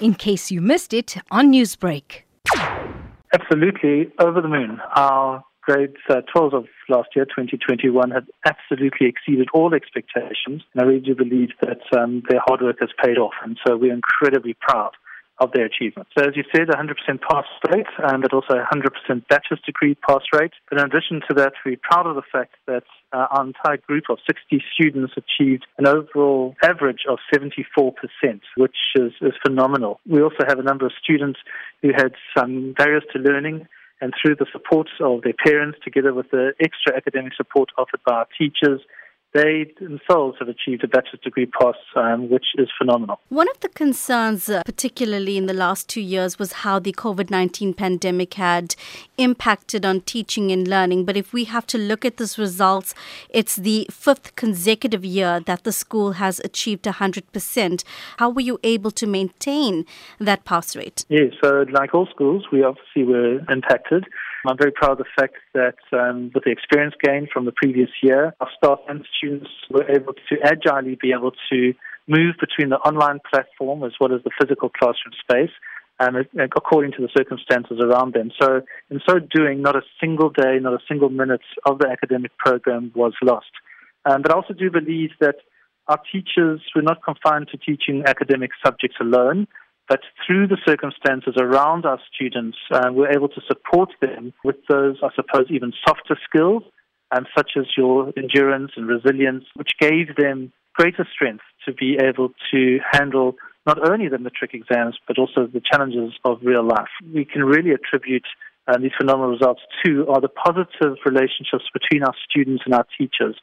in case you missed it on Newsbreak. Absolutely, over the moon. Our grades uh, 12 of last year, 2021, have absolutely exceeded all expectations. And I really do believe that um, their hard work has paid off. And so we're incredibly proud of their achievements. So as you said, 100% pass rate, and but also 100% bachelor's degree pass rate. But in addition to that, we're proud of the fact that uh, our entire group of 60 students achieved an overall average of 74%, which is, is phenomenal. We also have a number of students who had some barriers to learning and through the support of their parents, together with the extra academic support offered by our teachers, they themselves have achieved a bachelor's degree pass, um, which is phenomenal. One of the concerns, uh, particularly in the last two years, was how the COVID 19 pandemic had impacted on teaching and learning. But if we have to look at these results, it's the fifth consecutive year that the school has achieved 100%. How were you able to maintain that pass rate? Yes, so like all schools, we obviously were impacted. I'm very proud of the fact that um, with the experience gained from the previous year, our staff and students were able to agilely be able to move between the online platform as well as the physical classroom space. Um, according to the circumstances around them. So, in so doing, not a single day, not a single minute of the academic program was lost. Um, but I also do believe that our teachers were not confined to teaching academic subjects alone. But through the circumstances around our students, uh, we're able to support them with those, I suppose, even softer skills, um, such as your endurance and resilience, which gave them greater strength to be able to handle not only the matric exams, but also the challenges of real life. We can really attribute um, these phenomenal results to are the positive relationships between our students and our teachers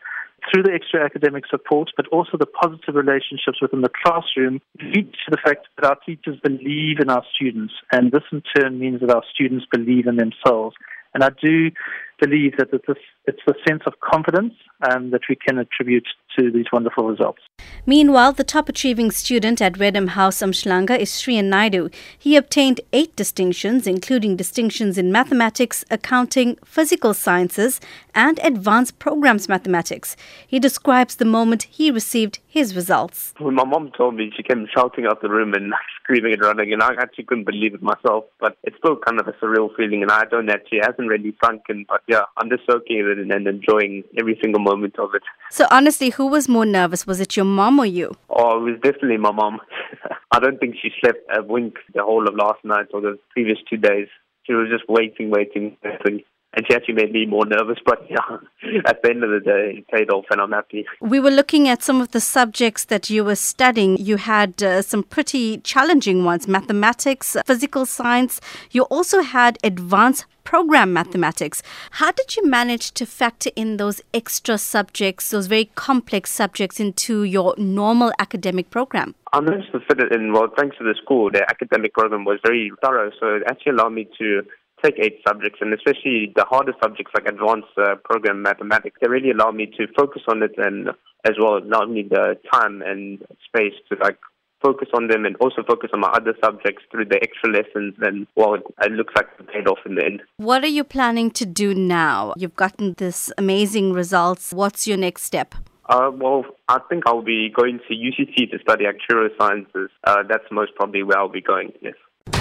through the extra academic support, but also the positive relationships within the classroom, lead to the fact that our teachers believe in our students. And this in turn means that our students believe in themselves. And I do believe that it's, the sense of confidence um, that we can attribute to these wonderful results. Meanwhile, the top achieving student at Reddam House Umhlanga is Sriyan Naidu. He obtained eight distinctions, including distinctions in mathematics, accounting, physical sciences, and advanced programs mathematics. He describes the moment he received his results. When my mom told me, she came shouting out the room and screaming and running, and I actually couldn't believe it myself. But it's still kind of a surreal feeling, and I don't actually hasn't really sunk in. But yeah, I'm just soaking it in and enjoying every single moment of it. So honestly, who was more nervous? Was it your mom or you? Oh, it was definitely my mom. I don't think she slept a wink the whole of last night or the previous two days. She was just waiting, waiting, waiting she actually made me more nervous. But yeah, at the end of the day, it paid off, and I'm happy. We were looking at some of the subjects that you were studying. You had uh, some pretty challenging ones: mathematics, physical science. You also had advanced program mathematics. How did you manage to factor in those extra subjects, those very complex subjects, into your normal academic program? I managed to fit it in. Well, thanks to the school, the academic program was very thorough, so it actually allowed me to take eight subjects, and especially the harder subjects like advanced uh, program mathematics, they really allow me to focus on it and as well allow me the time and space to like focus on them and also focus on my other subjects through the extra lessons and well it looks like it paid off in the end. What are you planning to do now? You've gotten this amazing results. What's your next step? Uh, well, I think I'll be going to UCT to study actuarial sciences. Uh, that's most probably where I'll be going, yes.